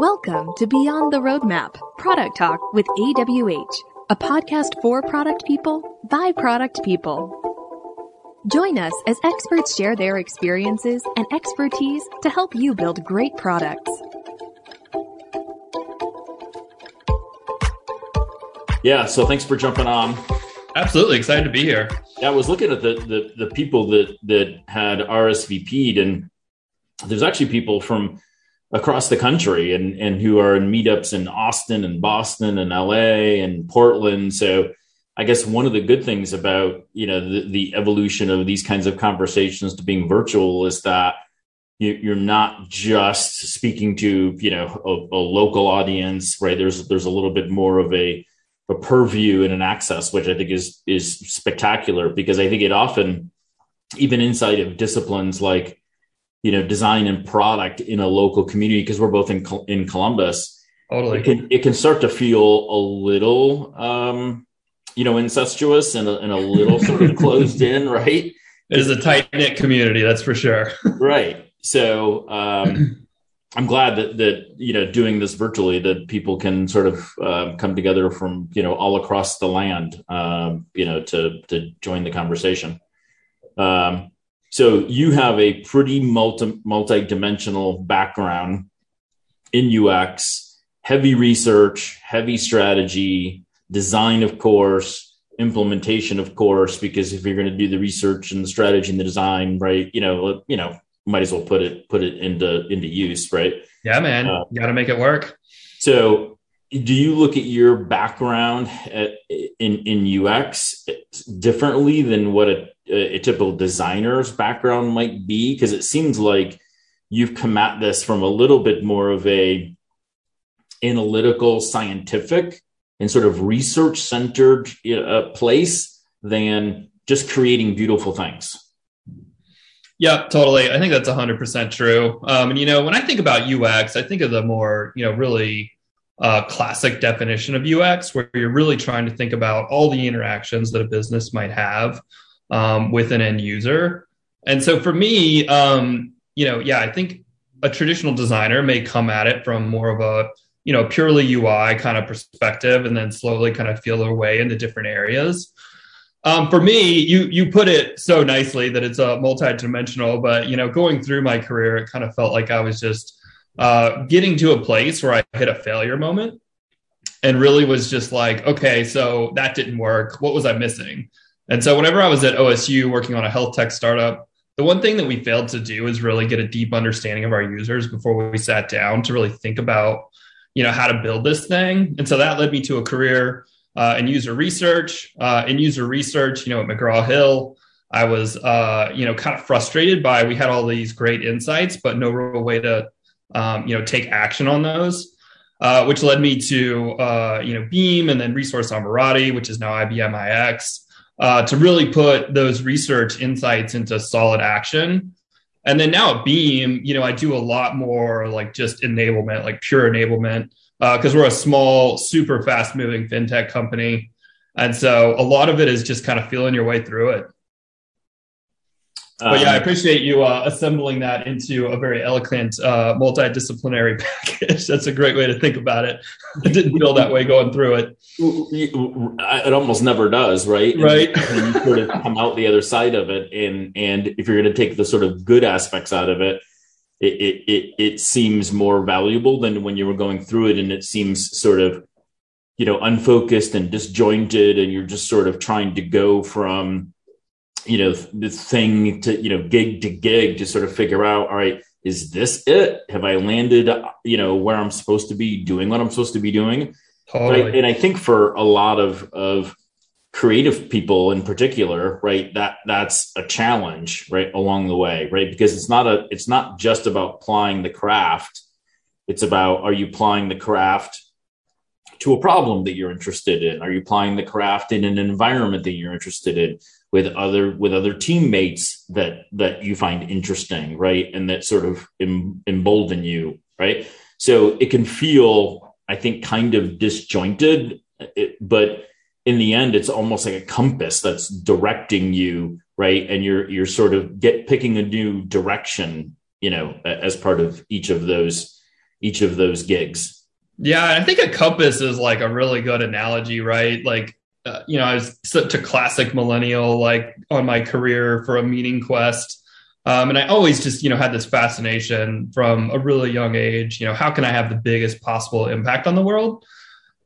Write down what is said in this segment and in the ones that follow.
Welcome to Beyond the Roadmap Product Talk with AWH, a podcast for product people by product people. Join us as experts share their experiences and expertise to help you build great products. Yeah, so thanks for jumping on. Absolutely excited to be here. Yeah, I was looking at the the, the people that that had RSVP'd, and there's actually people from across the country and and who are in meetups in Austin and Boston and LA and Portland. So I guess one of the good things about you know the, the evolution of these kinds of conversations to being virtual is that you, are not just speaking to you know a, a, local audience, right? There's there's a little bit more of a a purview and an access, which I think is is spectacular because I think it often even inside of disciplines like you know design and product in a local community because we're both in in Columbus. Totally, it can it can start to feel a little um, you know incestuous and a, and a little sort of closed in, right? It is a tight knit community, that's for sure. right. So um, I'm glad that that you know doing this virtually that people can sort of uh, come together from you know all across the land, um, you know, to to join the conversation. Um, so you have a pretty multi multi-dimensional background in UX, heavy research, heavy strategy, design, of course, implementation, of course, because if you're going to do the research and the strategy and the design, right, you know, you know, might as well put it put it into into use, right? Yeah, man, uh, you got to make it work. So, do you look at your background at, in in UX differently than what a a, typical designer's background might be because it seems like you've come at this from a little bit more of a analytical scientific and sort of research centered uh, place than just creating beautiful things. Yeah totally. I think that's 100% true. Um, and you know when i think about ux i think of the more you know really uh, classic definition of ux where you're really trying to think about all the interactions that a business might have um, with an end user. And so for me, um, you know, yeah, I think a traditional designer may come at it from more of a, you know, purely UI kind of perspective and then slowly kind of feel their way into different areas. Um, for me, you you put it so nicely that it's a multi-dimensional, but you know, going through my career, it kind of felt like I was just uh, getting to a place where I hit a failure moment and really was just like, okay, so that didn't work. What was I missing? And so whenever I was at OSU working on a health tech startup, the one thing that we failed to do is really get a deep understanding of our users before we sat down to really think about, you know, how to build this thing. And so that led me to a career uh, in user research. Uh, in user research, you know, at McGraw Hill, I was, uh, you know, kind of frustrated by we had all these great insights, but no real way to, um, you know, take action on those. Uh, which led me to uh, you know Beam and then Resource Ammirati, which is now IBM iX uh, to really put those research insights into solid action. And then now at Beam, you know, I do a lot more like just enablement, like pure enablement, because uh, we're a small, super fast moving fintech company. And so a lot of it is just kind of feeling your way through it. But yeah, I um, appreciate you uh, assembling that into a very eloquent uh, multidisciplinary package. That's a great way to think about it. It didn't feel that way going through it. It almost never does, right? Right. And you sort of come out the other side of it, and and if you're going to take the sort of good aspects out of it, it it it, it seems more valuable than when you were going through it, and it seems sort of you know unfocused and disjointed, and you're just sort of trying to go from you know the thing to you know gig to gig to sort of figure out all right is this it? Have i landed you know where i'm supposed to be doing what i'm supposed to be doing? Totally. right? and i think for a lot of of creative people in particular right that that's a challenge right along the way right? Because it's not a it's not just about applying the craft. It's about are you applying the craft to a problem that you're interested in? Are you applying the craft in an environment that you're interested in with other with other teammates that that you find interesting right and that sort of em, embolden you right so it can feel i think kind of disjointed it, but in the end it's almost like a compass that's directing you right and you're you're sort of get picking a new direction you know as part of each of those each of those gigs. Yeah, I think a compass is like a really good analogy, right? Like, you know, I was such a classic millennial, like on my career for a meaning quest. Um, and I always just, you know, had this fascination from a really young age. You know, how can I have the biggest possible impact on the world?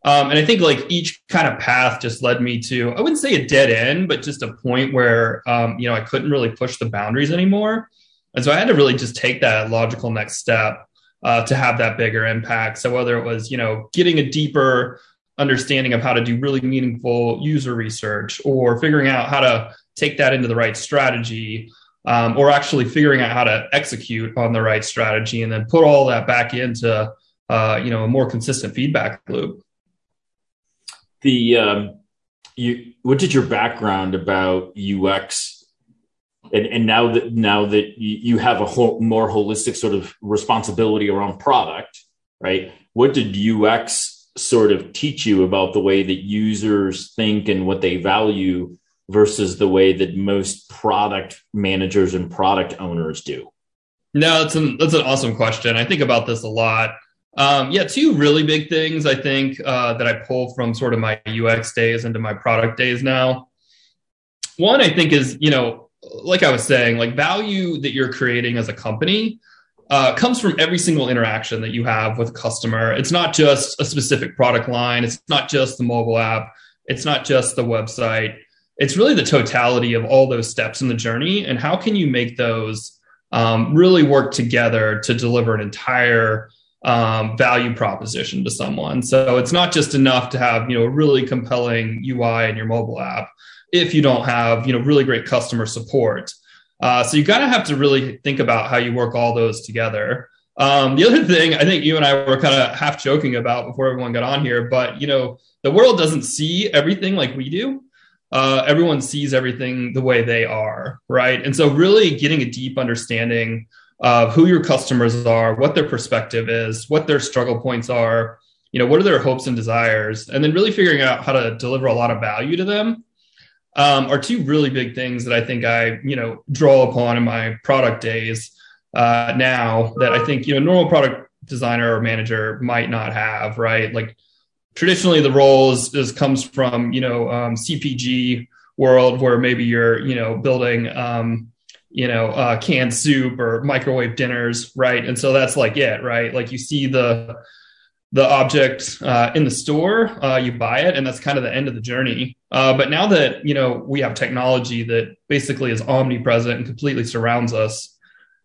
Um, and I think like each kind of path just led me to, I wouldn't say a dead end, but just a point where, um, you know, I couldn't really push the boundaries anymore. And so I had to really just take that logical next step uh, to have that bigger impact. So whether it was, you know, getting a deeper understanding of how to do really meaningful user research or figuring out how to take that into the right strategy um, or actually figuring out how to execute on the right strategy and then put all that back into, uh, you know, a more consistent feedback loop the um, you what did your background about UX and, and now that now that you have a whole, more holistic sort of responsibility around product, right? What did UX sort of teach you about the way that users think and what they value versus the way that most product managers and product owners do? No, that's an that's an awesome question. I think about this a lot. Um, yeah, two really big things I think uh, that I pull from sort of my UX days into my product days now. One, I think is you know, like I was saying, like value that you're creating as a company uh, comes from every single interaction that you have with a customer. It's not just a specific product line. It's not just the mobile app. It's not just the website. It's really the totality of all those steps in the journey, and how can you make those um, really work together to deliver an entire um, value proposition to someone. So it's not just enough to have you know a really compelling UI in your mobile app if you don't have you know really great customer support. Uh, so you got to have to really think about how you work all those together. Um, the other thing I think you and I were kind of half joking about before everyone got on here, but you know the world doesn't see everything like we do. Uh, everyone sees everything the way they are, right? And so really getting a deep understanding of who your customers are, what their perspective is, what their struggle points are, you know, what are their hopes and desires, and then really figuring out how to deliver a lot of value to them um, are two really big things that I think I, you know, draw upon in my product days uh, now that I think, you know, normal product designer or manager might not have, right? Like traditionally the role is, is comes from, you know, um, CPG world where maybe you're, you know, building, um, you know, uh, canned soup or microwave dinners, right? And so that's like it, right? Like you see the the object uh, in the store, uh, you buy it, and that's kind of the end of the journey. Uh, but now that you know we have technology that basically is omnipresent and completely surrounds us,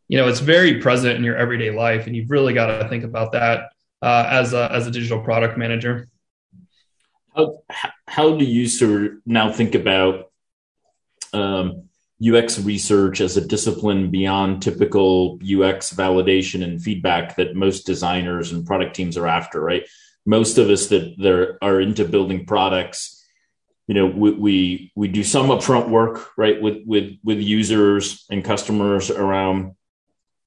you know, it's very present in your everyday life, and you've really got to think about that uh, as a as a digital product manager. How how do you sort of now think about um, UX research as a discipline beyond typical UX validation and feedback that most designers and product teams are after, right? Most of us that are into building products, you know, we, we, we do some upfront work, right, with with with users and customers around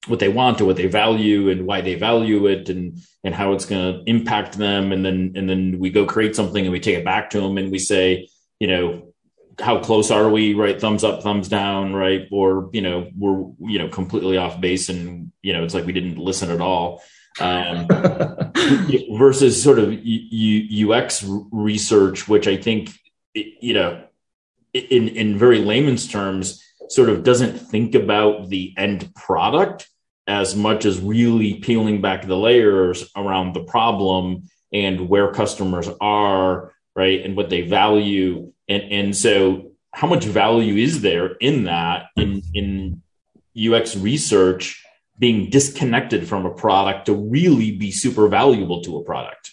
what they want or what they value and why they value it and and how it's going to impact them and then and then we go create something and we take it back to them and we say you know how close are we right? Thumbs up thumbs down right? Or you know we're you know completely off base and you know it's like we didn't listen at all. Um, versus sort of U, ux research which i think you know in in very layman's terms sort of doesn't think about the end product as much as really peeling back the layers around the problem and where customers are right? And what they value and and so how much value is there in that in in UX research being disconnected from a product to really be super valuable to a product?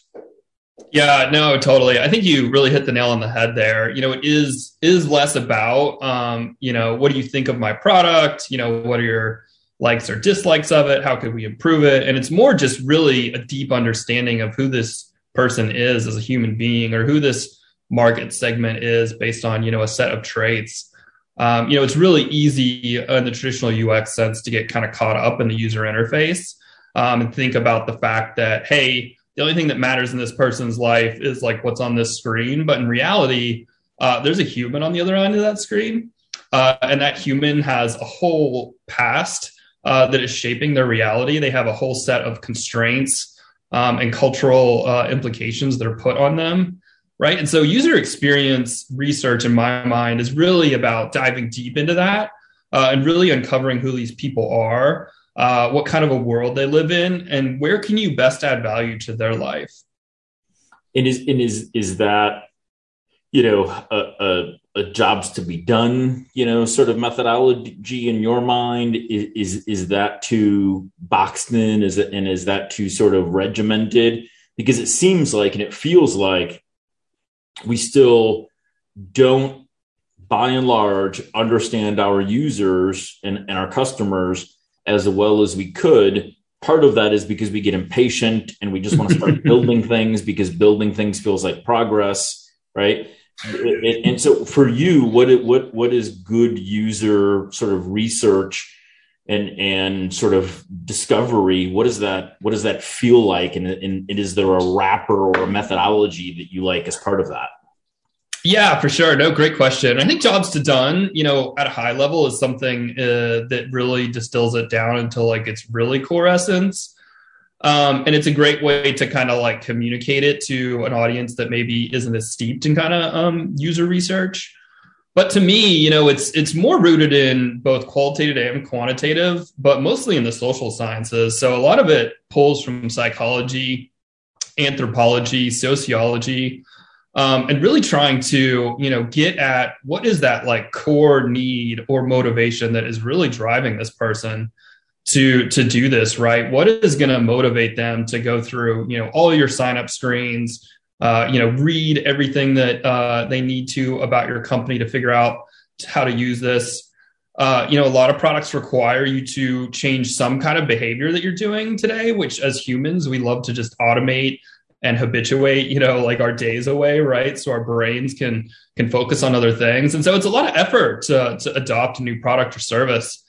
Yeah, no, totally. I think you really hit the nail on the head there. You know, it is is less about um, you know, what do you think of my product? You know, what are your likes or dislikes of it? How could we improve it? And it's more just really a deep understanding of who this person is as a human being or who this market segment is based on you know a set of traits. Um, you know it's really easy in the traditional ux sense to get kind of caught up in the user interface um, and think about the fact that hey the only thing that matters in this person's life is like what's on this screen. But in reality uh, there's a human on the other end of that screen uh, and that human has a whole past uh, that is shaping their reality. They have a whole set of constraints um, and cultural uh, implications that are put on them right? And so user experience research in my mind is really about diving deep into that uh, and really uncovering who these people are uh, what kind of a world they live in and where can you best add value to their life? And is and is is that you know a, a, a, jobs to be done you know sort of methodology in your mind? Is is, is that too boxed in? Is it and is that too sort of regimented? Because it seems like and it feels like we still don't by and large understand our users and, and our customers as well as we could. Part of that is because we get impatient and we just want to start building things because building things feels like progress right? And so for you what what what is good user sort of research and and sort of discovery what does that what does that feel like and, and, and is there a wrapper or a methodology that you like as part of that yeah, for sure. No, great question. I think jobs to done, you know, at a high level is something uh, that really distills it down into like its really core essence. Um, and it's a great way to kind of like communicate it to an audience that maybe isn't as steeped in kind of um, user research. But to me, you know, it's it's more rooted in both qualitative and quantitative, but mostly in the social sciences. So a lot of it pulls from psychology, anthropology, sociology um, and really trying to you know get at what is that like core need or motivation that is really driving this person to to do this right what is going to motivate them to go through you know all your sign up screens uh, you know read everything that uh, they need to about your company to figure out how to use this. Uh, you know a lot of products require you to change some kind of behavior that you're doing today which as humans we love to just automate and habituate you know like our days away right? So our brains can can focus on other things. And so it's a lot of effort to, to adopt a new product or service.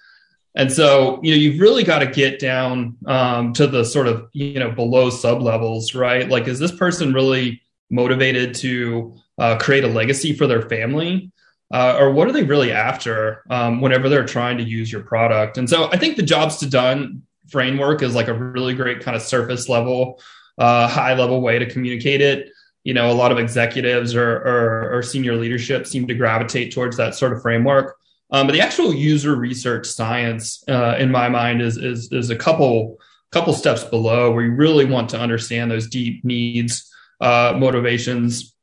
And so you know you've really got to get down um, to the sort of you know below sub levels right? Like is this person really motivated to uh, create a legacy for their family uh, or what are they really after um, whenever they're trying to use your product and so i think the jobs to done framework is like a really great kind of surface level uh, high level way to communicate it. You know, a lot of executives or, or, or senior leadership seem to gravitate towards that sort of framework. Um, but the actual user research science, uh, in my mind, is, is is a couple couple steps below where you really want to understand those deep needs, uh, motivations.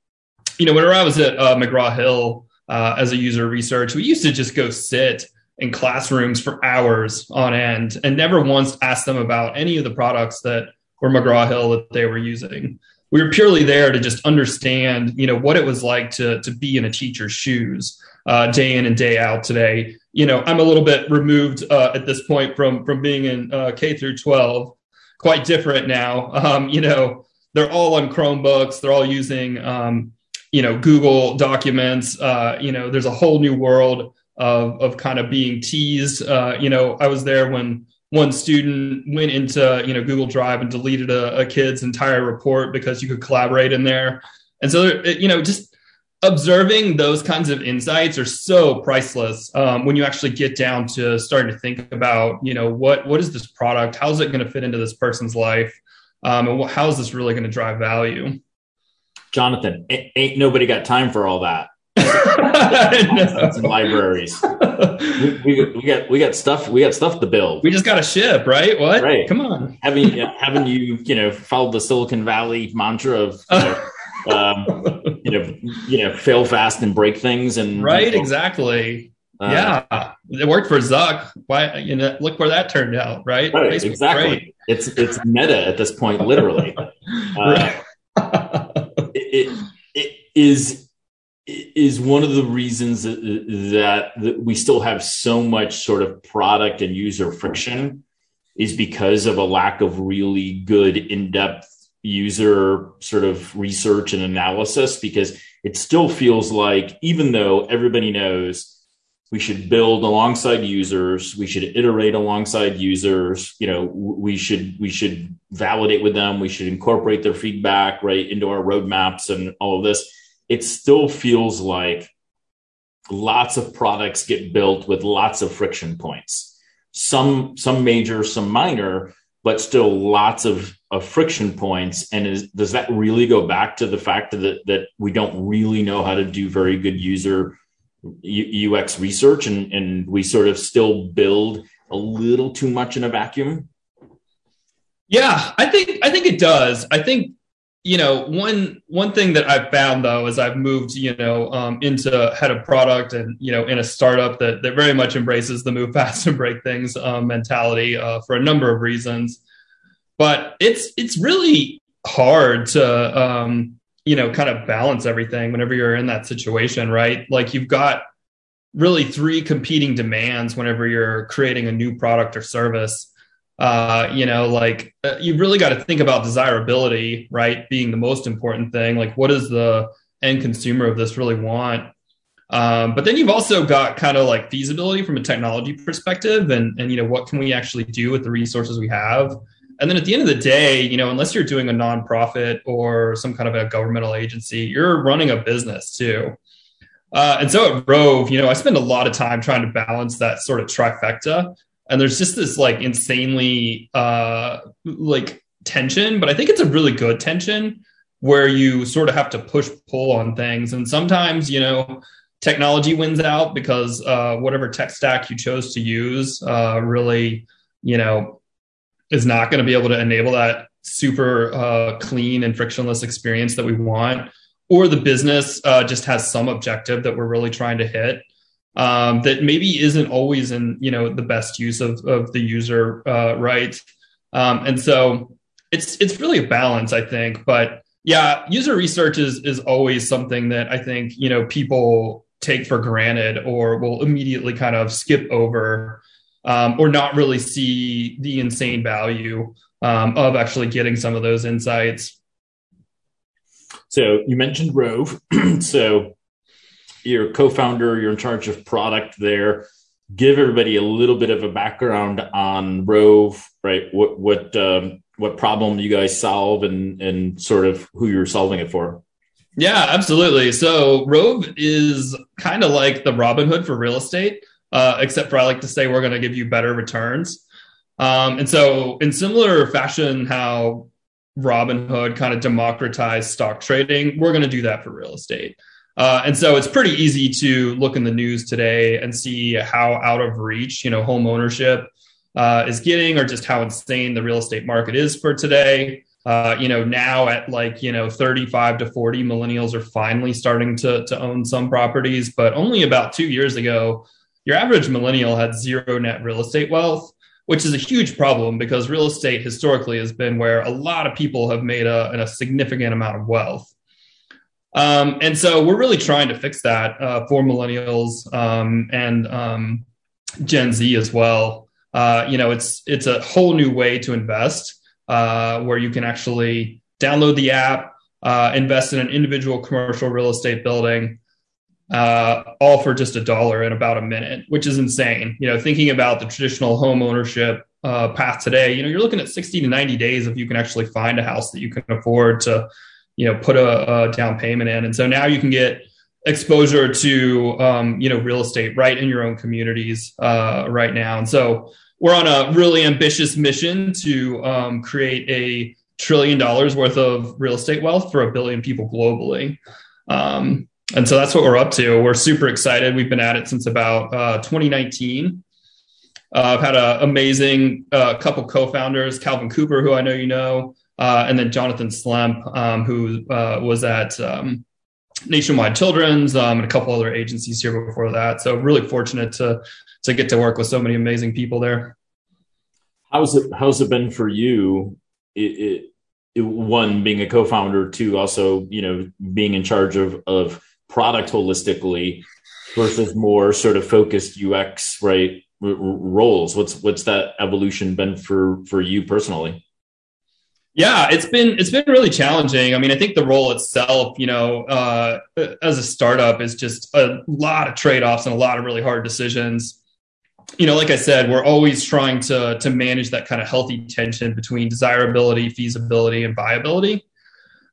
You know, whenever I was at uh, McGraw Hill uh, as a user research, we used to just go sit in classrooms for hours on end and never once ask them about any of the products that were McGraw Hill that they were using. We were purely there to just understand, you know, what it was like to to be in a teacher's shoes uh, day in and day out. Today, you know, I'm a little bit removed uh, at this point from from being in uh, K through 12. Quite different now. Um, you know, they're all on Chromebooks. They're all using, um, you know, Google Documents. Uh, you know, there's a whole new world of of kind of being teased. Uh, you know, I was there when one student went into you know Google Drive and deleted a, a kid's entire report because you could collaborate in there. And so you know just observing those kinds of insights are so priceless um, when you actually get down to starting to think about you know what what is this product how's it going to fit into this person's life um, and how is this really going to drive value jonathan ain't nobody got time for all that libraries. We, we, we, got we got stuff we got stuff to build. We just got a ship, right? What? Right. Come on. Having haven't you you know followed the Silicon Valley mantra of you know, um, you know you know fail fast and break things and right you know, uh, yeah, it worked for Zuck. Why you know look where that turned out, right? Right. exactly. Great. It's it's meta at this point, literally. Uh, it, it, it is is one of the reasons that, that, that we still have so much sort of product and user friction is because of a lack of really good in-depth user sort of research and analysis because it still feels like even though everybody knows we should build alongside users. We should iterate alongside users. You know we should we should validate with them. We should incorporate their feedback right into our roadmaps and all of this. It still feels like lots of products get built with lots of friction points. Some some major some minor but still lots of, of friction points. And is, does that really go back to the fact that, that we don't really know how to do very good user UX research and, and we sort of still build a little too much in a vacuum? Yeah, I think I think it does. I think you know one one thing that I've found though is I've moved you know um, into head of product and you know in a startup that that very much embraces the move fast and break things um, mentality uh, for a number of reasons. But it's it's really hard to um, you know kind of balance everything whenever you're in that situation, right? Like you've got really three competing demands whenever you're creating a new product or service uh, you know, like uh, you've really got to think about desirability, right? Being the most important thing. Like, what does the end consumer of this really want? Um, but then you've also got kind of like feasibility from a technology perspective, and and you know what can we actually do with the resources we have? And then at the end of the day, you know, unless you're doing a nonprofit or some kind of a governmental agency, you're running a business too. Uh, and so at Rove, you know, I spend a lot of time trying to balance that sort of trifecta and there's just this like insanely uh like tension but i think it's a really good tension where you sort of have to push pull on things and sometimes you know technology wins out because uh, whatever tech stack you chose to use uh, really you know is not going to be able to enable that super uh, clean and frictionless experience that we want or the business uh, just has some objective that we're really trying to hit um, that maybe isn't always in you know the best use of of the user uh, right um, and so it's it's really a balance i think. But yeah user research is is always something that i think you know people take for granted or will immediately kind of skip over um, or not really see the insane value um, of actually getting some of those insights so you mentioned rove so you're co-founder, you're in charge of product there. Give everybody a little bit of a background on Rove, right? What what um, what problem you guys solve, and and sort of who you're solving it for. Yeah, absolutely. So Rove is kind of like the Robinhood for real estate, uh, except for I like to say we're going to give you better returns. Um, and so, in similar fashion, how Robinhood kind of democratized stock trading, we're going to do that for real estate. Uh, and so it's pretty easy to look in the news today and see how out of reach, you know, home ownership uh, is getting, or just how insane the real estate market is for today. Uh, you know, now at like you know 35 to 40, millennials are finally starting to to own some properties, but only about two years ago, your average millennial had zero net real estate wealth which is a huge problem because real estate historically has been where a lot of people have made a, a significant amount of wealth. Um, and so we're really trying to fix that uh, for millennials um, and um, Gen Z as well. Uh, you know, it's it's a whole new way to invest uh, where you can actually download the app, uh, invest in an individual commercial real estate building, uh, all for just a dollar in about a minute, which is insane. You know, thinking about the traditional home ownership uh, path today, you know, you're looking at 60 to 90 days if you can actually find a house that you can afford to you know put a, a down payment in. And so now you can get exposure to um, you know real estate right in your own communities uh, right now. And so we're on a really ambitious mission to um, create a trillion dollars worth of real estate wealth for a billion people globally. Um, and so that's what we're up to we're super excited we've been at it since about uh, 2019 uh, i've had an amazing uh, couple co-founders calvin cooper who i know you know uh, and then Jonathan Slemp, um, who uh, was at um, Nationwide Children's um, and a couple other agencies here before that. So really fortunate to to get to work with so many amazing people there. How's it How's it been for you? It, it, it, one being a co-founder, two also you know being in charge of of product holistically versus more sort of focused UX right r- roles. What's what's that evolution been for for you personally? Yeah, it's been it's been really challenging. I mean, I think the role itself, you know, uh, as a startup, is just a lot of trade offs and a lot of really hard decisions. You know, like I said, we're always trying to to manage that kind of healthy tension between desirability, feasibility, and viability.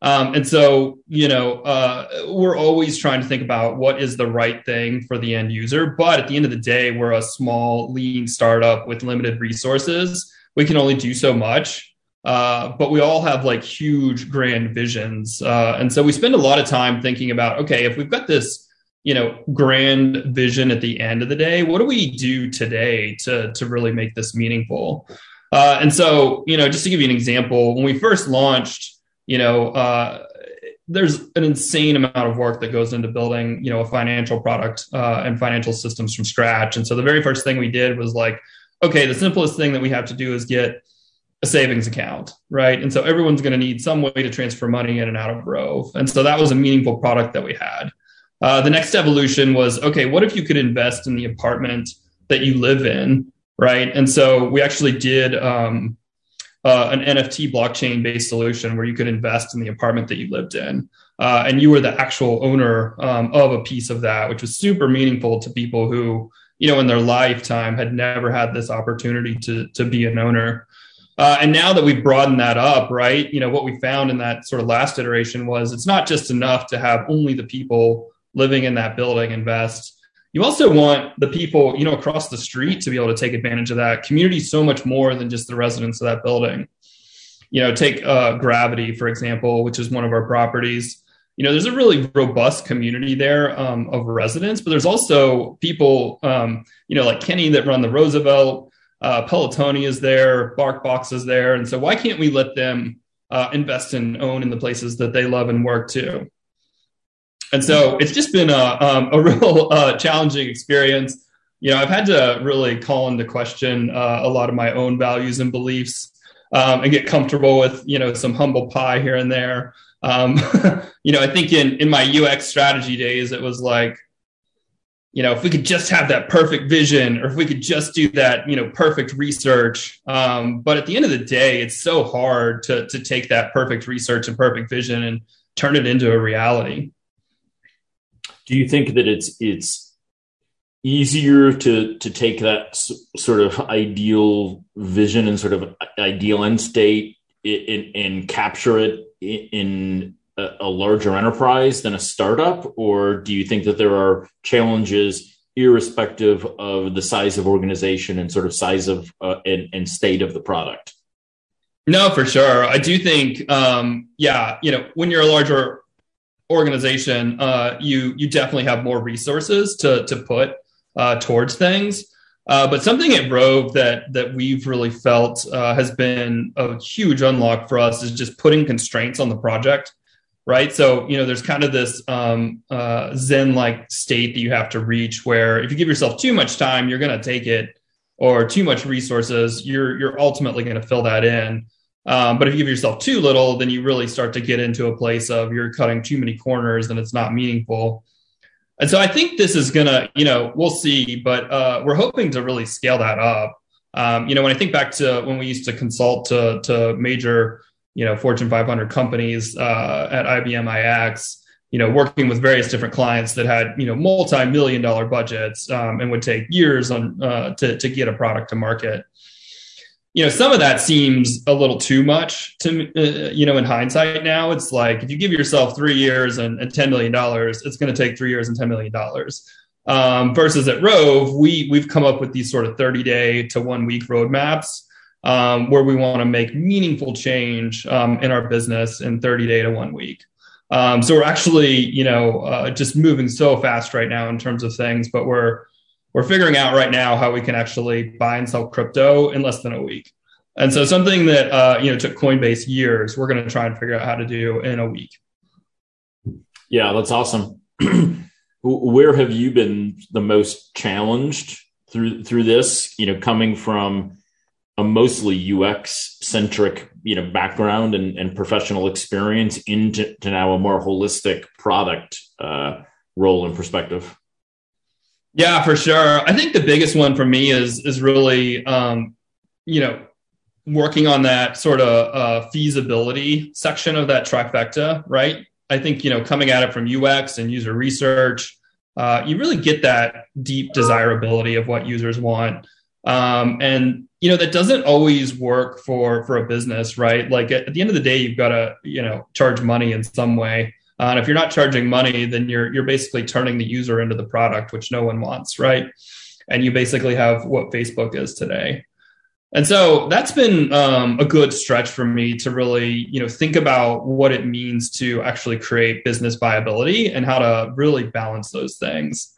Um, and so, you know, uh, we're always trying to think about what is the right thing for the end user. But at the end of the day, we're a small, lean startup with limited resources we can only do so much. Uh, but we all have like huge grand visions. Uh, and so we spend a lot of time thinking about, okay, if we've got this, you know, grand vision at the end of the day, what do we do today to, to really make this meaningful? Uh, and so, you know, just to give you an example, when we first launched, you know, uh, there's an insane amount of work that goes into building, you know, a financial product uh, and financial systems from scratch. And so the very first thing we did was like, okay, the simplest thing that we have to do is get a savings account, right? And so everyone's going to need some way to transfer money in and out of Rove. And so that was a meaningful product that we had. Uh, the next evolution was okay, what if you could invest in the apartment that you live in, right? And so we actually did um, uh, an NFT blockchain based solution where you could invest in the apartment that you lived in. Uh, and you were the actual owner um, of a piece of that, which was super meaningful to people who, you know, in their lifetime had never had this opportunity to, to be an owner. Uh, and now that we've broadened that up, right, you know, what we found in that sort of last iteration was it's not just enough to have only the people living in that building invest. You also want the people, you know, across the street to be able to take advantage of that. Community so much more than just the residents of that building. You know, take uh, Gravity, for example, which is one of our properties. You know, there's a really robust community there um, of residents, but there's also people, um, you know, like Kenny that run the Roosevelt uh, Pelotonia is there, BarkBox is there, and so why can't we let them uh, invest and own in the places that they love and work too? And so it's just been a, um, a real uh, challenging experience. You know, I've had to really call into question uh, a lot of my own values and beliefs um, and get comfortable with, you know, some humble pie here and there. Um, you know, I think in in my UX strategy days, it was like, you know, if we could just have that perfect vision or if we could just do that, you know, perfect research. Um, but at the end of the day, it's so hard to, to take that perfect research and perfect vision and turn it into a reality. Do you think that it's, it's easier to, to take that s- sort of ideal vision and sort of ideal end state and, and capture it in a, a larger enterprise than a startup, or do you think that there are challenges irrespective of the size of organization and sort of size of uh, and, and state of the product? No, for sure. I do think, um, yeah, you know, when you're a larger organization, uh, you you definitely have more resources to to put uh, towards things. Uh, but something at Rove that that we've really felt uh, has been a huge unlock for us is just putting constraints on the project right? So, you know, there's kind of this um, uh, Zen like state that you have to reach where if you give yourself too much time, you're going to take it, or too much resources, you're, you're ultimately going to fill that in. Um, but if you give yourself too little, then you really start to get into a place of you're cutting too many corners and it's not meaningful. And so I think this is going to, you know, we'll see, but uh, we're hoping to really scale that up. Um, you know, when I think back to when we used to consult to, to major you know Fortune 500 companies uh, at IBM iX. You know, working with various different clients that had you know multi-million dollar budgets um, and would take years on uh, to to get a product to market. You know, some of that seems a little too much to uh, you know. In hindsight, now it's like if you give yourself three years and, and ten million dollars, it's going to take three years and ten million dollars. Um, versus at Rove, we we've come up with these sort of 30 day to one week roadmaps um, where we want to make meaningful change um, in our business in 30 day to one week. Um, so we're actually, you know, uh, just moving so fast right now in terms of things, but we're we're figuring out right now how we can actually buy and sell crypto in less than a week. And so something that uh, you know took Coinbase years, we're going to try and figure out how to do in a week. Yeah, that's awesome. Where have you been the most challenged through through this? You know, coming from a mostly UX centric, you know, background and, and professional experience into now a more holistic product uh, role and perspective? Yeah, for sure. I think the biggest one for me is is really, um, you know, working on that sort of uh, feasibility section of that trifecta, right? I think you know, coming at it from UX and user research, uh, you really get that deep desirability of what users want. Um, and you know that doesn't always work for for a business, right? Like at, at the end of the day, you've got to you know charge money in some way. Uh, and if you're not charging money, then you're you're basically turning the user into the product, which no one wants, right? And you basically have what Facebook is today. And so that's been um, a good stretch for me to really, you know, think about what it means to actually create business viability and how to really balance those things.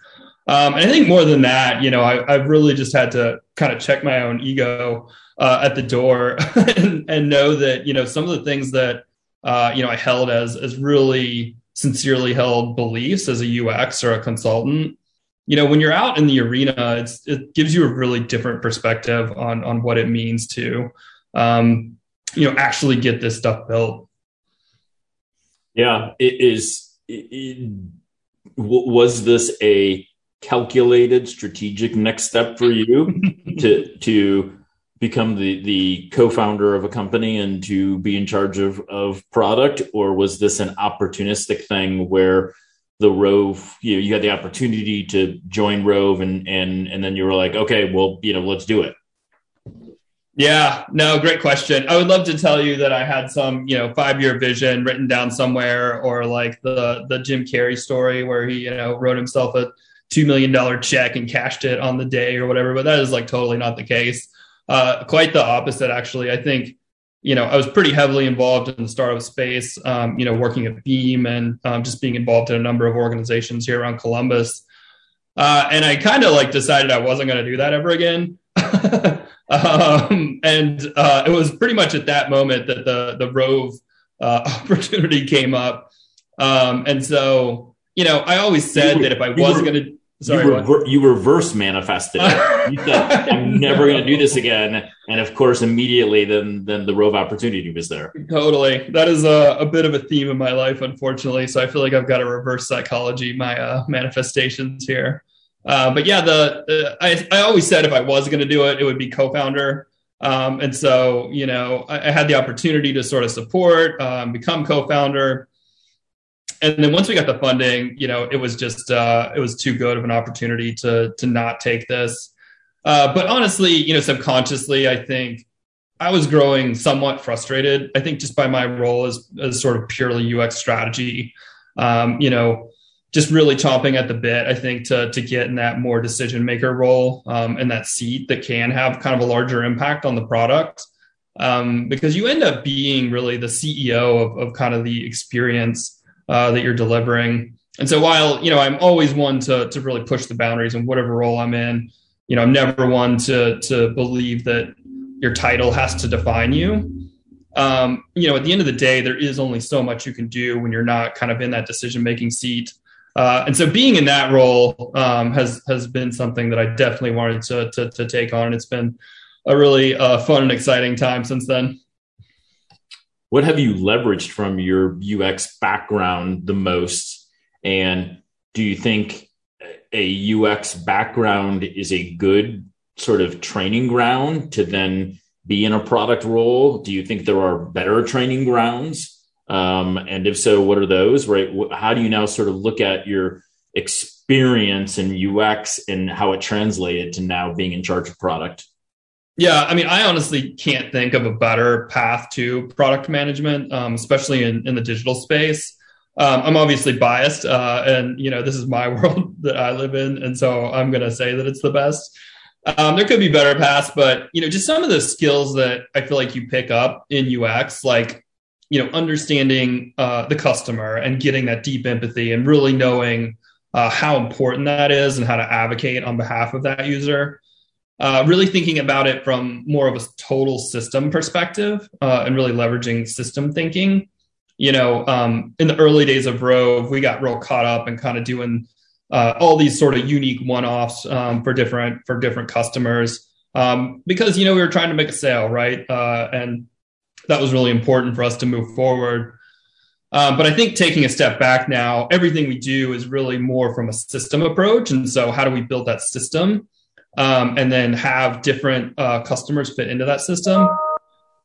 Um, and I think more than that, you know, I, have really just had to kind of check my own ego uh, at the door and, and, know that, you know, some of the things that, uh, you know, I held as as really sincerely held beliefs as a UX or a consultant. You know when you're out in the arena it's, it gives you a really different perspective on on what it means to um, you know actually get this stuff built. Yeah it is it, it, was this a calculated strategic next step for you to to become the the co-founder of a company and to be in charge of of product or was this an opportunistic thing where the Rove, you know, you had the opportunity to join Rove and and and then you were like, okay, well, you know, let's do it. Yeah, no, great question. I would love to tell you that I had some, you know, five year vision written down somewhere, or like the the Jim Carrey story where he, you know, wrote himself a two million dollar check and cashed it on the day or whatever. But that is like totally not the case. Uh, quite the opposite, actually. I think you know, I was pretty heavily involved in the startup space, um, you know, working at Beam and um, just being involved in a number of organizations here around Columbus. Uh, and I kind of like decided I wasn't going to do that ever again. um, and uh, it was pretty much at that moment that the the Rove uh, opportunity came up. Um, and so, you know, I always said that if I was going to Sorry, you, rever- you reverse manifested it. You said, "I'm never going to do this again," and of course, immediately, then then the Rove opportunity was there. Totally, that is a, a bit of a theme in my life, unfortunately. So I feel like I've got to reverse psychology my uh, manifestations here. Uh, but yeah, the uh, I I always said if I was going to do it, it would be co-founder. Um, and so you know, I, I, had the opportunity to sort of support, um, become co-founder and then once we got the funding, you know, it was just uh, it was too good of an opportunity to to not take this. Uh, but honestly, you know, subconsciously, I think I was growing somewhat frustrated. I think just by my role as as sort of purely UX strategy, um, you know, just really chomping at the bit. I think to to get in that more decision maker role um, and that seat that can have kind of a larger impact on the product. Um, because you end up being really the CEO of, of kind of the experience uh, that you're delivering. And so while, you know, I'm always one to, to really push the boundaries in whatever role I'm in, you know, I'm never one to, to believe that your title has to define you. Um, you know, at the end of the day, there is only so much you can do when you're not kind of in that decision making seat. Uh, and so being in that role um, has has been something that I definitely wanted to, to, to take on. And it's been a really uh, fun and exciting time since then what have you leveraged from your UX background the most? And do you think a UX background is a good sort of training ground to then be in a product role? Do you think there are better training grounds? Um, and if so, what are those? Right? How do you now sort of look at your experience in UX and how it translated to now being in charge of product? Yeah, I mean, I honestly can't think of a better path to product management, um, especially in, in the digital space. Um, I'm obviously biased, uh, and you know this is my world that I live in, and so I'm going to say that it's the best. Um, there could be better paths, but you know, just some of the skills that I feel like you pick up in UX, like you know, understanding uh, the customer and getting that deep empathy, and really knowing uh, how important that is, and how to advocate on behalf of that user uh, really thinking about it from more of a total system perspective uh, and really leveraging system thinking. You know, um, in the early days of Rove, we got real caught up and kind of doing uh, all these sort of unique one-offs um, for different for different customers um, because you know we were trying to make a sale, right? Uh, and that was really important for us to move forward. Um, but I think taking a step back now, everything we do is really more from a system approach. And so, how do we build that system? Um, and then have different uh, customers fit into that system.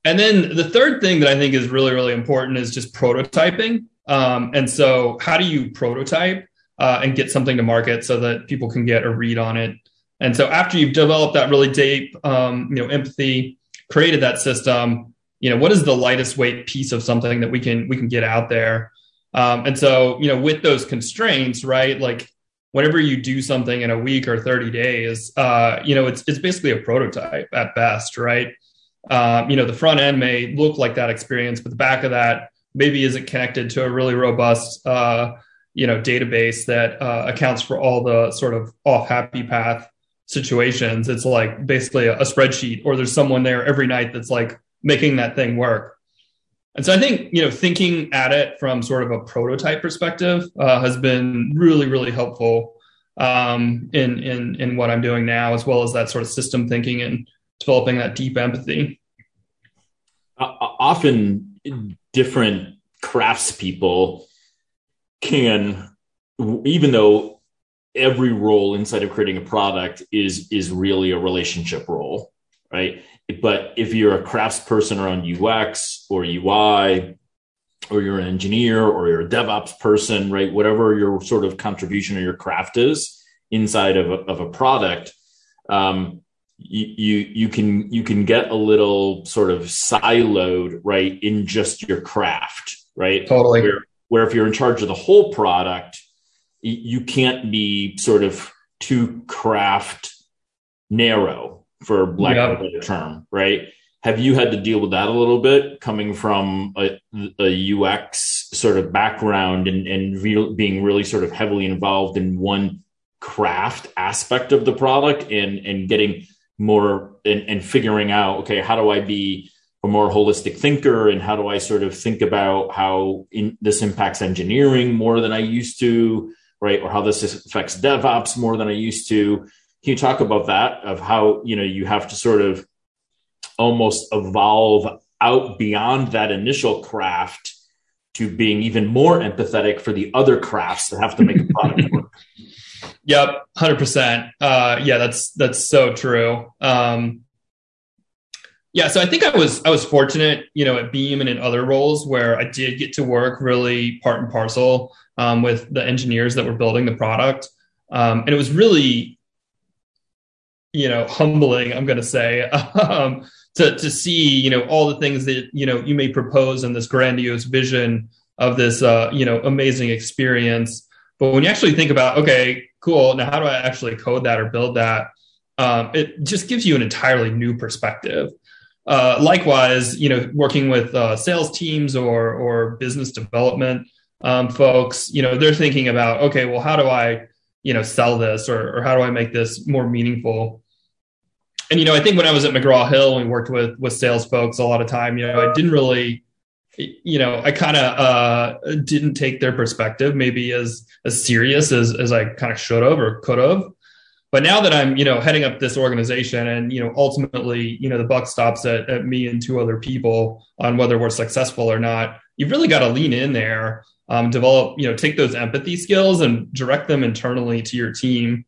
And then the third thing that I think is really, really important is just prototyping. Um, and so, how do you prototype uh, and get something to market so that people can get a read on it? And so, after you've developed that really deep, um, you know, empathy, created that system, you know, what is the lightest weight piece of something that we can we can get out there? Um, and so, you know, with those constraints, right? Like whenever you do something in a week or 30 days, uh, you know, it's, it's basically a prototype at best, right? um, you know, the front end may look like that experience, but the back of that maybe isn't connected to a really robust, uh, you know, database that uh, accounts for all the sort of off happy path situations. It's like basically a, a spreadsheet, or there's someone there every night that's like making that thing work. And so I think you know thinking at it from sort of a prototype perspective uh, has been really really helpful um, in in in what I'm doing now, as well as that sort of system thinking and developing that deep empathy. Uh, often, different craftspeople can, even though every role inside of creating a product is is really a relationship role, right? But if you're a craftsperson around UX or UI, or you're an engineer or you're a DevOps person, right? Whatever your sort of contribution or your craft is inside of a, of a product, um, you, you you can you can get a little sort of siloed, right, in just your craft, right? Totally. Where, where if you're in charge of the whole product, you can't be sort of too craft narrow for lack of a better term, right? Have you had to deal with that a little bit coming from a, a UX sort of background and, and re- being really sort of heavily involved in one craft aspect of the product and, and getting more and, and figuring out, okay, how do I be a more holistic thinker and how do I sort of think about how in, this impacts engineering more than I used to, right? Or how this affects DevOps more than I used to can you talk about that of how you know you have to sort of almost evolve out beyond that initial craft to being even more empathetic for the other crafts that have to make a product work? Yep 100% uh, yeah that's that's so true. Um, yeah so i think i was i was fortunate you know at beam and in other roles where i did get to work really part and parcel um, with the engineers that were building the product. Um, and it was really you know humbling i'm going to say um, to to see you know all the things that you know you may propose in this grandiose vision of this uh, you know amazing experience. But when you actually think about okay cool now how do i actually code that or build that? Um, it just gives you an entirely new perspective. Uh, likewise you know working with uh, sales teams or or business development um, folks you know they're thinking about okay well how do i you know sell this or, or how do i make this more meaningful and you know, I think when I was at McGraw Hill and worked with with sales folks a lot of time, you know, I didn't really, you know, I kind of uh, didn't take their perspective maybe as as serious as as I kind of should have or could have. But now that I'm, you know, heading up this organization, and you know, ultimately, you know, the buck stops at, at me and two other people on whether we're successful or not. You've really got to lean in there, um, develop, you know, take those empathy skills and direct them internally to your team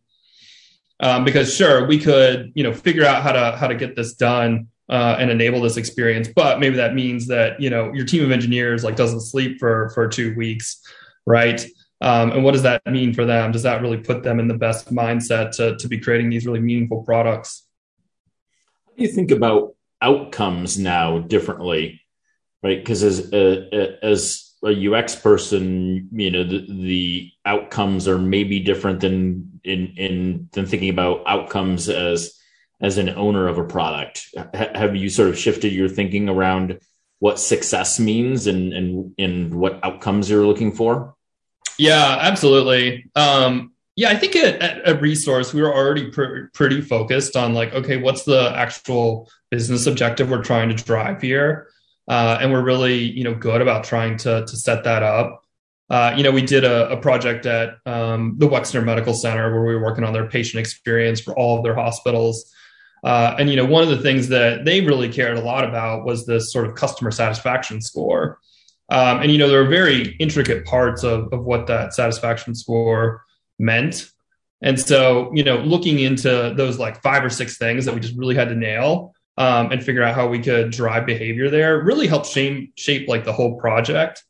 um, because sure we could you know figure out how to how to get this done uh, and enable this experience but maybe that means that you know your team of engineers like doesn't sleep for for two weeks right? Um, and what does that mean for them? Does that really put them in the best mindset to, to be creating these really meaningful products? How do you think about outcomes now differently right? Because as uh, as a UX person, you know, the, the outcomes are maybe different than in in than thinking about outcomes as as an owner of a product. H- have you sort of shifted your thinking around what success means and and and what outcomes you're looking for? Yeah, absolutely. Um, yeah, I think at, at, at Resource we were already pr- pretty focused on like, okay, what's the actual business objective we're trying to drive here? uh, and we're really you know good about trying to to set that up. Uh, you know, we did a, a project at um, the Wexner Medical Center where we were working on their patient experience for all of their hospitals. Uh, and you know, one of the things that they really cared a lot about was this sort of customer satisfaction score. Um, and you know, there are very intricate parts of, of what that satisfaction score meant. And so, you know, looking into those like five or six things that we just really had to nail, um, and figure out how we could drive behavior there really helped shape, shape like the whole project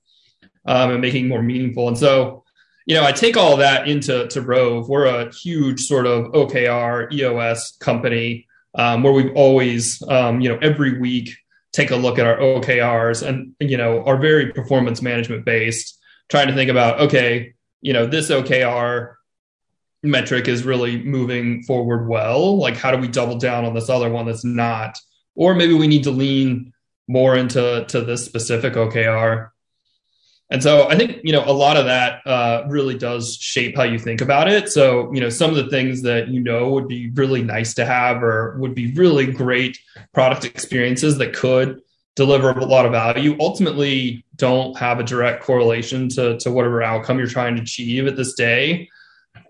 um, and making more meaningful. And so, you know, I take all that into to Rove. We're a huge sort of OKR EOS company um, where we've always, um, you know, every week take a look at our OKRs and you know are very performance management based, trying to think about okay, you know, this OKR metric is really moving forward well like how do we double down on this other one that's not or maybe we need to lean more into to this specific OKR. And so I think you know a lot of that uh, really does shape how you think about it. So you know some of the things that you know would be really nice to have or would be really great product experiences that could deliver a lot of value ultimately don't have a direct correlation to to whatever outcome you're trying to achieve at this day.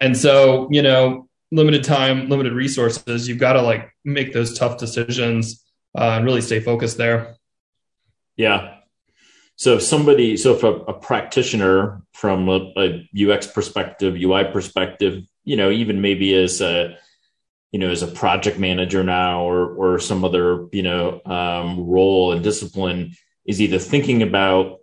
And so you know limited time, limited resources, you've got to like make those tough decisions uh, and really stay focused there. Yeah. So if somebody, so if a, a practitioner from a, a, UX perspective, UI perspective, you know, even maybe as a, you know, as a project manager now or or some other, you know, um, role and discipline is either thinking about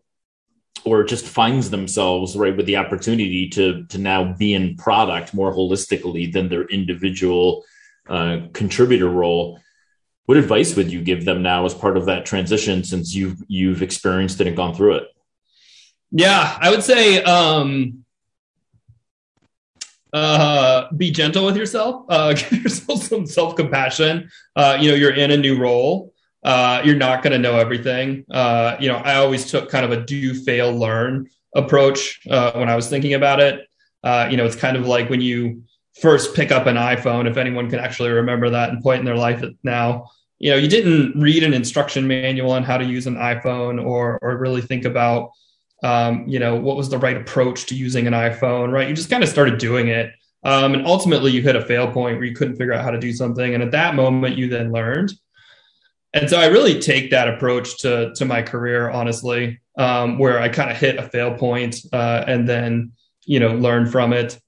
or just finds themselves right with the opportunity to to now be in product more holistically than their individual uh, contributor role what advice would you give them now as part of that transition since you've you've experienced it and gone through it yeah i would say um uh be gentle with yourself uh give yourself some self-compassion uh you know you're in a new role uh, you're not going to know everything. Uh, you know, I always took kind of a do, fail, learn approach uh, when I was thinking about it. Uh, you know, it's kind of like when you first pick up an iPhone, if anyone can actually remember that and point in their life now. You know, you didn't read an instruction manual on how to use an iPhone or or really think about um, you know what was the right approach to using an iPhone, right? You just kind of started doing it. Um, and ultimately, you hit a fail point where you couldn't figure out how to do something. And at that moment, you then learned and so I really take that approach to to my career, honestly, um, where I kind of hit a fail point uh, and then you know learn from it.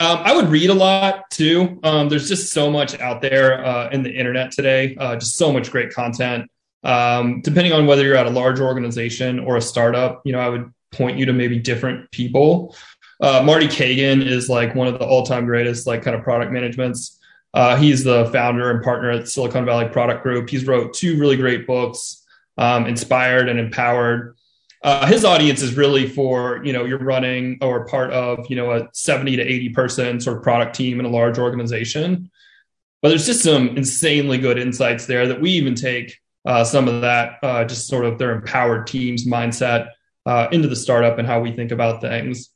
Um, I would read a lot too. Um, there's just so much out there uh, in the internet today, uh, just so much great content. Um, depending on whether you're at a large organization or a startup, you know, I would point you to maybe different people. Uh, Marty Cagan is like one of the all-time greatest, like kind of product managements. Uh, he's the founder and partner at Silicon Valley Product Group. He's wrote two really great books, um, Inspired and Empowered. Uh, his audience is really for you know you're running or part of you know a 70 to 80 person sort of product team in a large organization. But there's just some insanely good insights there that we even take uh, some of that uh, just sort of their empowered teams mindset uh, into the startup and how we think about things.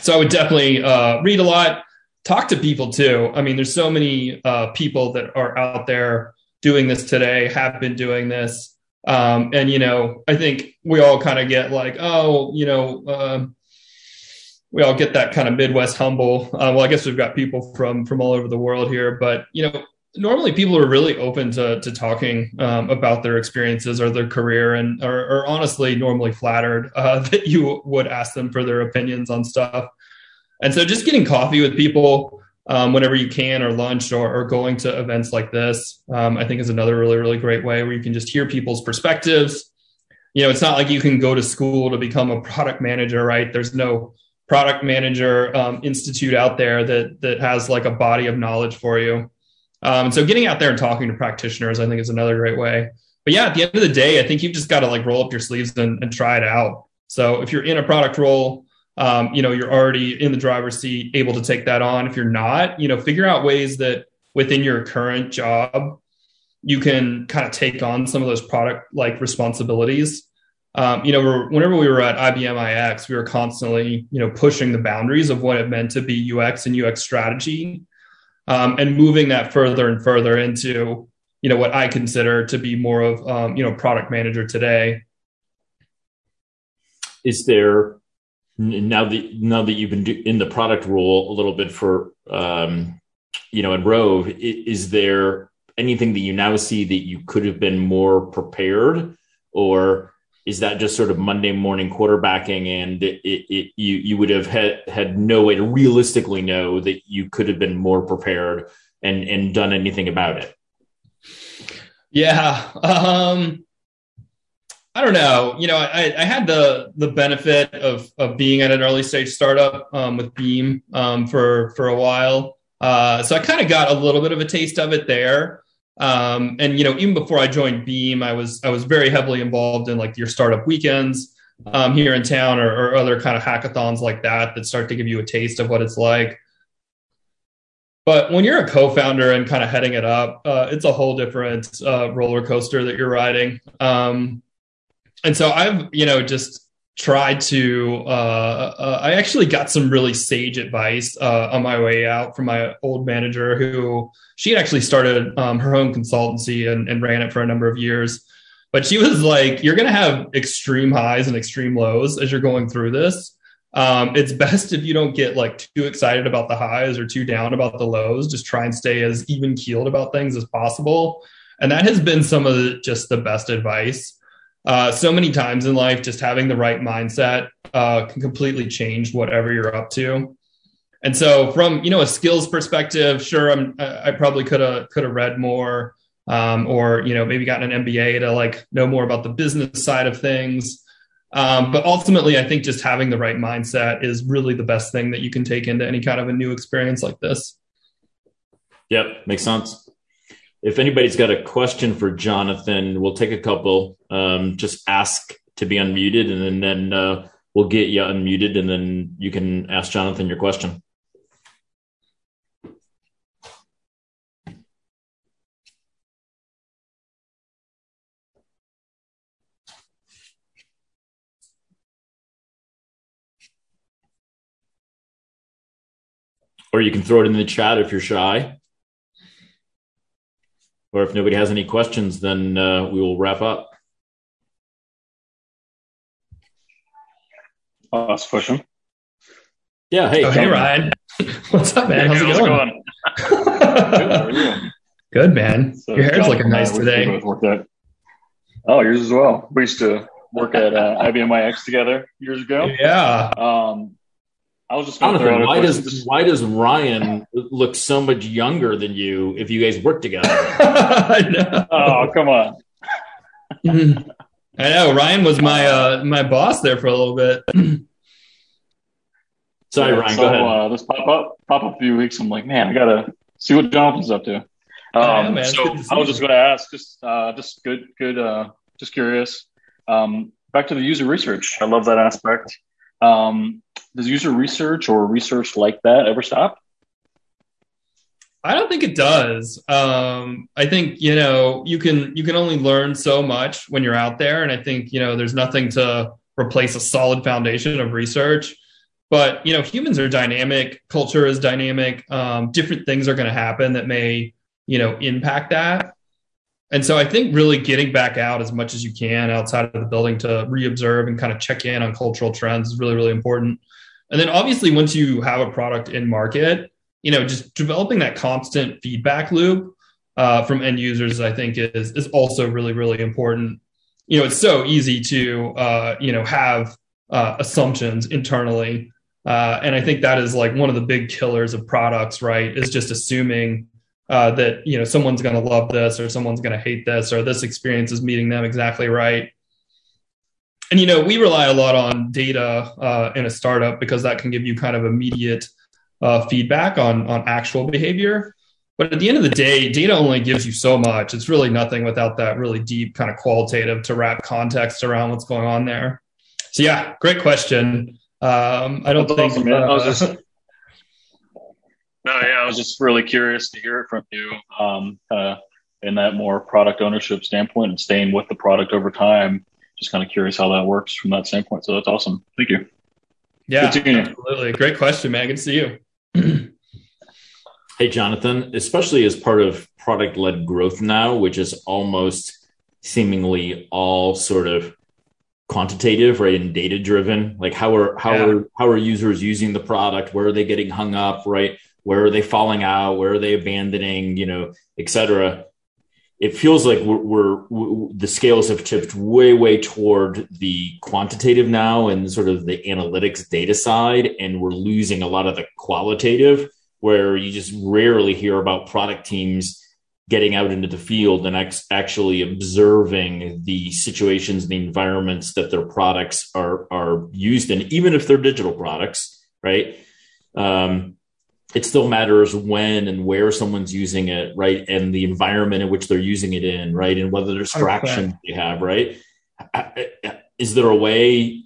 So I would definitely uh, read a lot talk to people too. I mean, there's so many uh, people that are out there doing this today, have been doing this. Um, and, you know, I think we all kind of get like, oh, you know, uh, we all get that kind of Midwest humble. Uh, well, I guess we've got people from from all over the world here, but you know, normally people are really open to to talking um, about their experiences or their career, and are, are honestly normally flattered uh, that you would ask them for their opinions on stuff. And so just getting coffee with people um, whenever you can or lunch or, or going to events like this, um, I think is another really, really great way where you can just hear people's perspectives. You know, it's not like you can go to school to become a product manager, right? There's no product manager um, institute out there that that has like a body of knowledge for you. Um, so getting out there and talking to practitioners, I think, is another great way. But yeah, at the end of the day, I think you've just got to like roll up your sleeves and, and try it out. So if you're in a product role, um, you know you're already in the driver's seat able to take that on. If you're not you know figure out ways that within your current job you can kind of take on some of those product like responsibilities. Um, you know whenever we were at ibm ix we were constantly you know pushing the boundaries of what it meant to be ux and ux strategy um, and moving that further and further into you know what i consider to be more of um, you know product manager today. Is there now that now that you've been in the product role a little bit for um, you know in Rove, is there anything that you now see that you could have been more prepared, or is that just sort of Monday morning quarterbacking, and it, it, you you would have had had no way to realistically know that you could have been more prepared and and done anything about it? Yeah. Um, I don't know. You know, I, I had the the benefit of of being at an early stage startup um, with Beam um, for for a while, uh, so I kind of got a little bit of a taste of it there. Um, and you know, even before I joined Beam, I was I was very heavily involved in like your startup weekends um, here in town or, or other kind of hackathons like that that start to give you a taste of what it's like. But when you're a co-founder and kind of heading it up, uh, it's a whole different uh, roller coaster that you're riding. Um, and so I've, you know, just tried to. Uh, uh I actually got some really sage advice uh, on my way out from my old manager, who she had actually started um, her own consultancy and, and ran it for a number of years. But she was like, "You're going to have extreme highs and extreme lows as you're going through this." Um, it's best if you don't get like too excited about the highs or too down about the lows. Just try and stay as even keeled about things as possible. And that has been some of the, just the best advice. Uh, so many times in life, just having the right mindset uh, can completely change whatever you're up to. And so, from you know a skills perspective, sure, I'm, I probably could have could have read more, um, or you know maybe gotten an MBA to like know more about the business side of things. Um, but ultimately, I think just having the right mindset is really the best thing that you can take into any kind of a new experience like this. Yep, makes sense. If anybody's got a question for Jonathan, we'll take a couple. Um, just ask to be unmuted, and then, then uh, we'll get you unmuted, and then you can ask Jonathan your question. or you can throw it in the chat if you're shy. Or if nobody has any questions, then uh, we will wrap up. I'll question. Yeah. Hey, oh, hey, Ryan. What's up, man? How's, it going? going? Good, man. So Your hair's looking nice today. Oh, yours as well. We used to work at uh, IBM iX together years ago. Yeah. Um, I was just going to Jonathan, why does why does Ryan look so much younger than you if you guys work together? oh, come on. I know Ryan was my uh, my boss there for a little bit. Sorry, Ryan. So, go ahead. Uh, this pop up pop up a few weeks. I'm like, man, I gotta see what Jonathan's up to. Um, yeah, so I was just going to ask, just uh, just good, good, uh, just curious. Um, back to the user research. I love that aspect. Um, does user research or research like that ever stop? I don't think it does. Um, I think you know you can you can only learn so much when you're out there, and I think you know there's nothing to replace a solid foundation of research. But you know humans are dynamic, culture is dynamic. Um, different things are going to happen that may you know impact that. And so I think really getting back out as much as you can outside of the building to reobserve and kind of check in on cultural trends is really really important. And then obviously, once you have a product in market, you know, just developing that constant feedback loop uh, from end users, I think is is also really really important. You know, it's so easy to uh, you know have uh, assumptions internally, uh, and I think that is like one of the big killers of products. Right, is just assuming uh, that you know someone's going to love this or someone's going to hate this or this experience is meeting them exactly right. And you know we rely a lot on data uh, in a startup because that can give you kind of immediate uh, feedback on on actual behavior. But at the end of the day data only gives you so much. It's really nothing without that really deep kind of qualitative to wrap context around what's going on there. So yeah great question. Um, i don't think awesome, uh, just, no yeah i was just really curious to hear it from you um, in that more product ownership standpoint and staying with the product over time just kind of curious how that works from that standpoint. So that's awesome. Thank you. Yeah, absolutely. Great question, man. Good to see you. hey, Jonathan, especially as part of product led growth now, which is almost seemingly all sort of quantitative, right, and data driven. Like how are how yeah. are how are users using the product? Where are they getting hung up? Right, where are they falling out? Where are they abandoning? You know, et cetera it feels like we're, we're, we're, the scales have tipped way way toward the quantitative now and sort of the analytics data side and we're losing a lot of the qualitative where you just rarely hear about product teams getting out into the field and ex- actually observing the situations and the environments that their products are are used in even if they're digital products right um, it still matters when and where someone's using it, right? And the environment in which they're using it in, right? And whether there's traction they have, right? Is there a way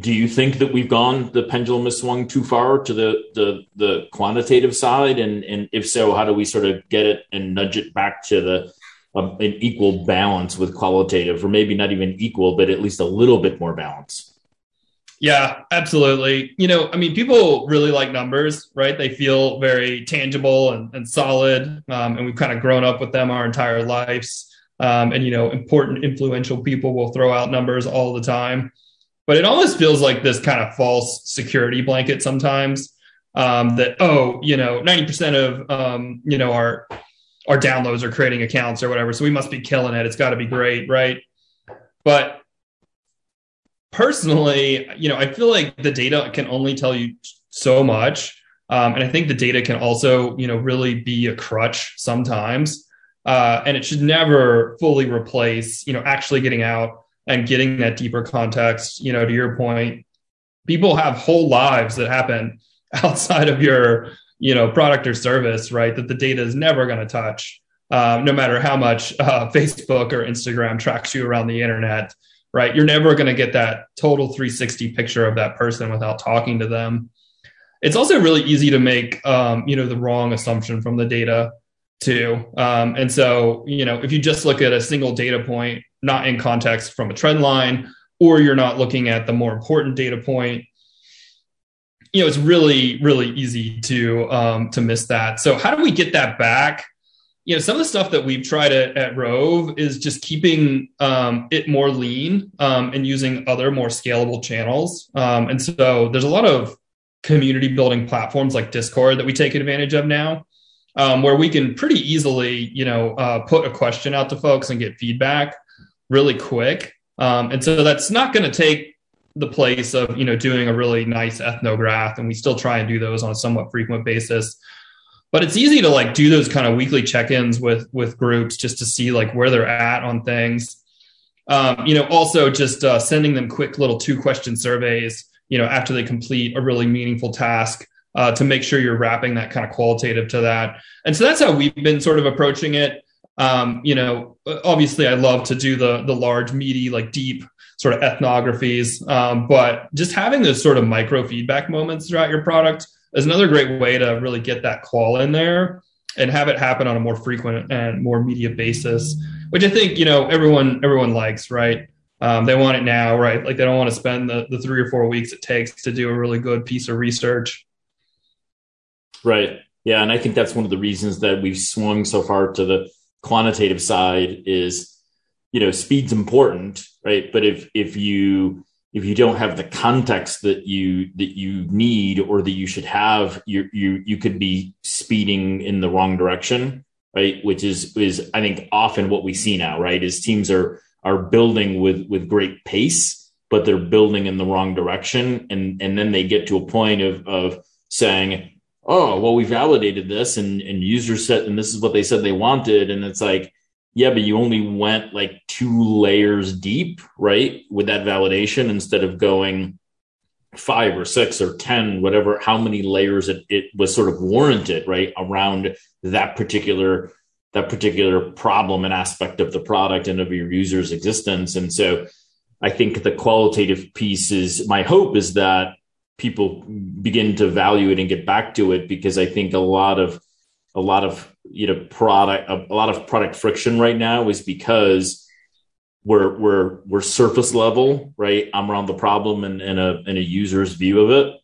do you think that we've gone the pendulum has swung too far to the the the quantitative side and and if so how do we sort of get it and nudge it back to the an equal balance with qualitative or maybe not even equal but at least a little bit more balance yeah absolutely. You know i mean people really like numbers right? They feel very tangible and, and solid um, and we've kind of grown up with them our entire lives. Um, and you know important influential people will throw out numbers all the time. But it almost feels like this kind of false security blanket sometimes um, that oh you know 90% of um, you know our our downloads are creating accounts or whatever so we must be killing it. It's got to be great right? But personally you know i feel like the data can only tell you so much um, and i think the data can also you know really be a crutch sometimes uh, and it should never fully replace you know actually getting out and getting that deeper context. You know, to your point, people have whole lives that happen outside of your, you know, product or service, right? That the data is never going to touch, um, no matter how much uh, Facebook or Instagram tracks you around the internet, right? You're never going to get that total 360 picture of that person without talking to them. It's also really easy to make, um, you know, the wrong assumption from the data too. Um, and so, you know, if you just look at a single data point, not in context from a trend line, or you're not looking at the more important data point, you know, it's really, really easy to um, to miss that. So, how do we get that back? You know, some of the stuff that we've tried at, at Rove is just keeping um, it more lean um, and using other more scalable channels. Um, and so, there's a lot of community building platforms like Discord that we take advantage of now um, where we can pretty easily, you know, uh, put a question out to folks and get feedback really quick. Um, and so that's not going to take the place of, you know, doing a really nice ethnograph. And we still try and do those on a somewhat frequent basis. But it's easy to like do those kind of weekly check-ins with with groups just to see like where they're at on things. Um, you know, also just uh, sending them quick little two question surveys, you know, after they complete a really meaningful task uh, to make sure you're wrapping that kind of qualitative to that. And so that's how we've been sort of approaching it. Um, you know, obviously, I love to do the the large, meaty, like deep sort of ethnographies, um, but just having those sort of micro feedback moments throughout your product is another great way to really get that call in there and have it happen on a more frequent and more immediate basis, which I think you know everyone everyone likes, right? Um, they want it now, right? Like they don't want to spend the, the three or four weeks it takes to do a really good piece of research. Right. Yeah, and I think that's one of the reasons that we've swung so far to the quantitative side is, you know, speed's important, right? But if if you if you don't have the context that you that you need or that you should have, you you you could be speeding in the wrong direction, right? Which is is I think often what we see now, right? Is teams are are building with with great pace, but they're building in the wrong direction, and and then they get to a point of of saying oh well we validated this and and users said and this is what they said they wanted and it's like yeah but you only went like two layers deep right with that validation instead of going five or six or ten whatever how many layers it, it was sort of warranted right around that particular that particular problem and aspect of the product and of your user's existence. And so i think the qualitative piece is my hope is that people begin to value it and get back to it because I think a lot of a lot of you know product a, lot of product friction right now is because we're we're we're surface level right? I'm around the problem and, and a and a user's view of it.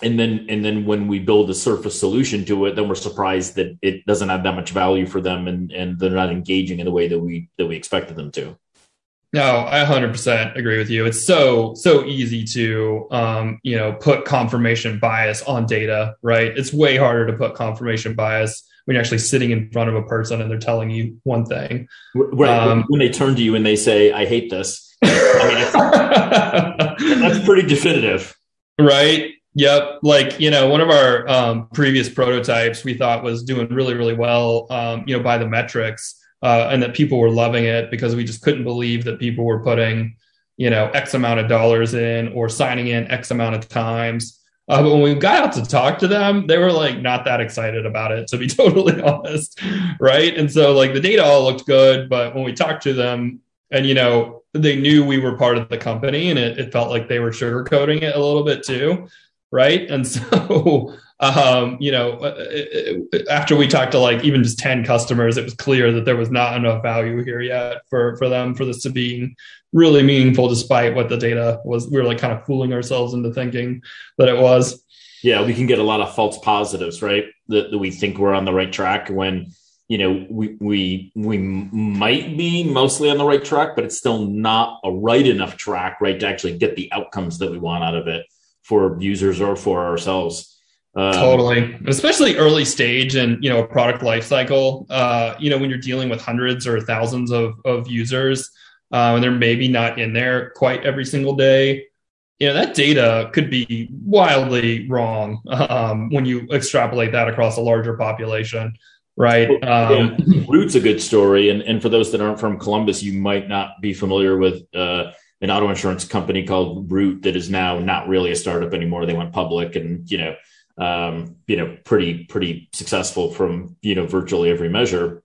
And then and then when we build a surface solution to it then we're surprised that it doesn't have that much value for them and and they're not engaging in the way that we that we expected them to no, I 100% agree with you. It's so so easy to um, you know put confirmation bias on data, right? It's way harder to put confirmation bias when you're actually sitting in front of a person and they're telling you one thing. Right. Um, when they turn to you and they say, "I hate this," I mean, that's pretty definitive, right? Yep. Like, you know, one of our um, previous prototypes we thought was doing really, really well, um, you know, by the metrics uh, and that people were loving it because we just couldn't believe that people were putting, you know, X amount of dollars in or signing in X amount of times. Uh, but when we got out to talk to them, they were like not that excited about it, to be totally honest. Right. And so, like, the data all looked good, but when we talked to them, and you know they knew we were part of the company and it, it felt like they were sugarcoating it a little bit too right? And so um, you know uh, uh, after we talked to like even just 10 customers it was clear that there was not enough value here yet for for them for this to be really meaningful despite what the data was. We were like kind of fooling ourselves into thinking that it was. Yeah we can get a lot of false positives right? That, that we think we're on the right track when you know we we we might be mostly on the right track but it's still not a right enough track right to actually get the outcomes that we want out of it for users or for ourselves um, totally especially early stage and you know a product life cycle uh, you know when you're dealing with hundreds or thousands of, of users uh, and they're maybe not in there quite every single day you know that data could be wildly wrong um, when you extrapolate that across a larger population right? Um, yeah. Root's a good story, and and for those that aren't from Columbus, you might not be familiar with uh, an auto insurance company called Root that is now not really a startup anymore. They went public, and you know, um, you know, pretty pretty successful from you know virtually every measure.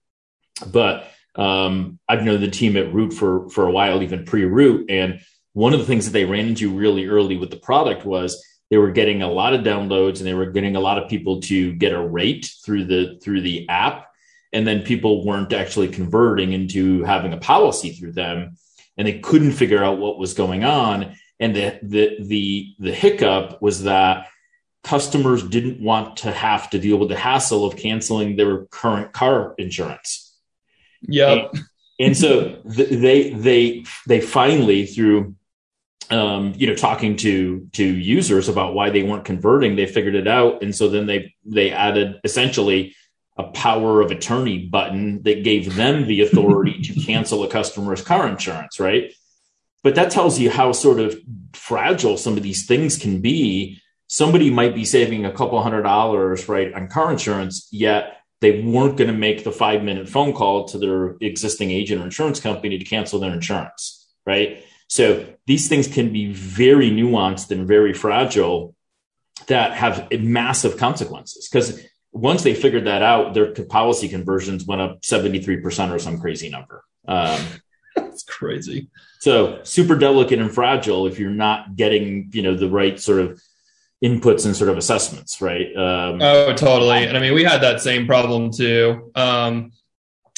But um, I've known the team at Root for for a while, even pre Root, and one of the things that they ran into really early with the product was they were getting a lot of downloads and they were getting a lot of people to get a rate through the through the app and then people weren't actually converting into having a policy through them and they couldn't figure out what was going on. And the the the the hiccup was that customers didn't want to have to deal with the hassle of canceling their current car insurance. Yeah. And, and so th- they they they finally through um, you know, talking to to users about why they weren't converting, they figured it out, and so then they they added essentially a power of attorney button that gave them the authority to cancel a customer's car insurance, right? But that tells you how sort of fragile some of these things can be. Somebody might be saving a couple hundred dollars, right, on car insurance, yet they weren't going to make the five minute phone call to their existing agent or insurance company to cancel their insurance, right? So these things can be very nuanced and very fragile that have massive consequences because once they figured that out, their policy conversions went up 73% or some crazy number. Um, That's crazy. So super delicate and fragile if you're not getting, you know, the right sort of inputs and sort of assessments, right? Um, oh, totally. And I mean, we had that same problem too. Um,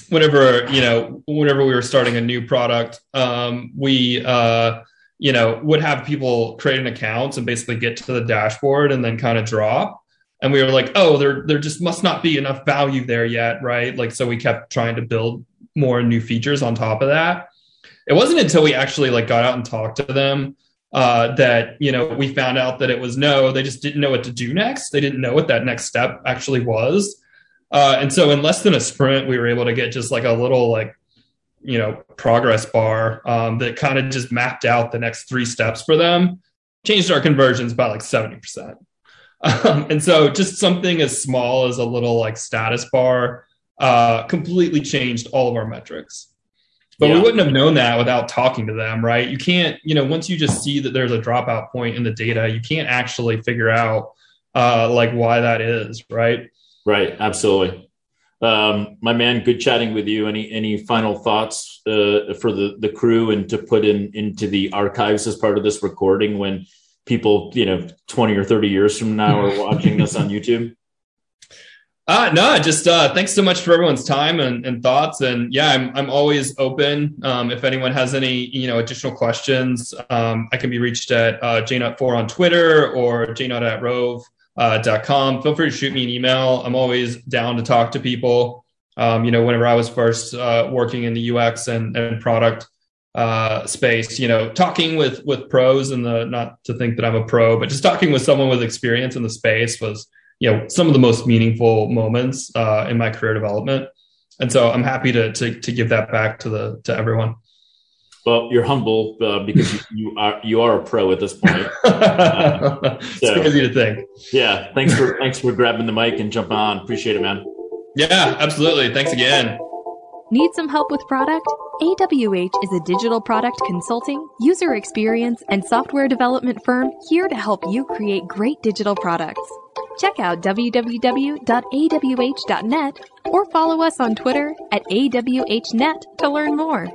whenever you know whenever we were starting a new product um, we uh, you know would have people create an account and basically get to the dashboard and then kind of drop and we were like oh there there just must not be enough value there yet right? Like so we kept trying to build more new features on top of that. It wasn't until we actually like got out and talked to them uh, that you know we found out that it was no they just didn't know what to do next. They didn't know what that next step actually was. Uh, and so in less than a sprint, we were able to get just like a little like, you know, progress bar um, that kind of just mapped out the next three steps for them, changed our conversions by like 70%. Um, and so just something as small as a little like status bar uh, completely changed all of our metrics. But yeah. we wouldn't have known that without talking to them, right? You can't, you know, once you just see that there's a dropout point in the data, you can't actually figure out uh, like why that is, right? Right, absolutely. Um, my man, good chatting with you. Any any final thoughts uh, for the the crew and to put in into the archives as part of this recording when people, you know, twenty or thirty years from now are watching this on YouTube? Uh, no, just uh, thanks so much for everyone's time and, and thoughts. And yeah, I'm, I'm always open. Um, if anyone has any, you know, additional questions, um, I can be reached at uh, jnut4 on Twitter or jnut at rove uh, .com. Feel free to shoot me an email. I'm always down to talk to people. Um, you know, whenever I was first uh, working in the UX and, and product uh, space, you know, talking with with pros and the not to think that I'm a pro, but just talking with someone with experience in the space was, you know, some of the most meaningful moments uh, in my career development. And so I'm happy to, to to give that back to the to everyone. Well, you're humble uh, because you, you, are you are a pro at this point. Uh, so, it's crazy to think. Yeah, thanks for thanks for grabbing the mic and jumping on. Appreciate it, man. Yeah, absolutely. Thanks again. Need some help with product? AWH is a digital product consulting, user experience, and software development firm here to help you create great digital products. Check out www.awh.net or follow us on Twitter at awhnet to learn more.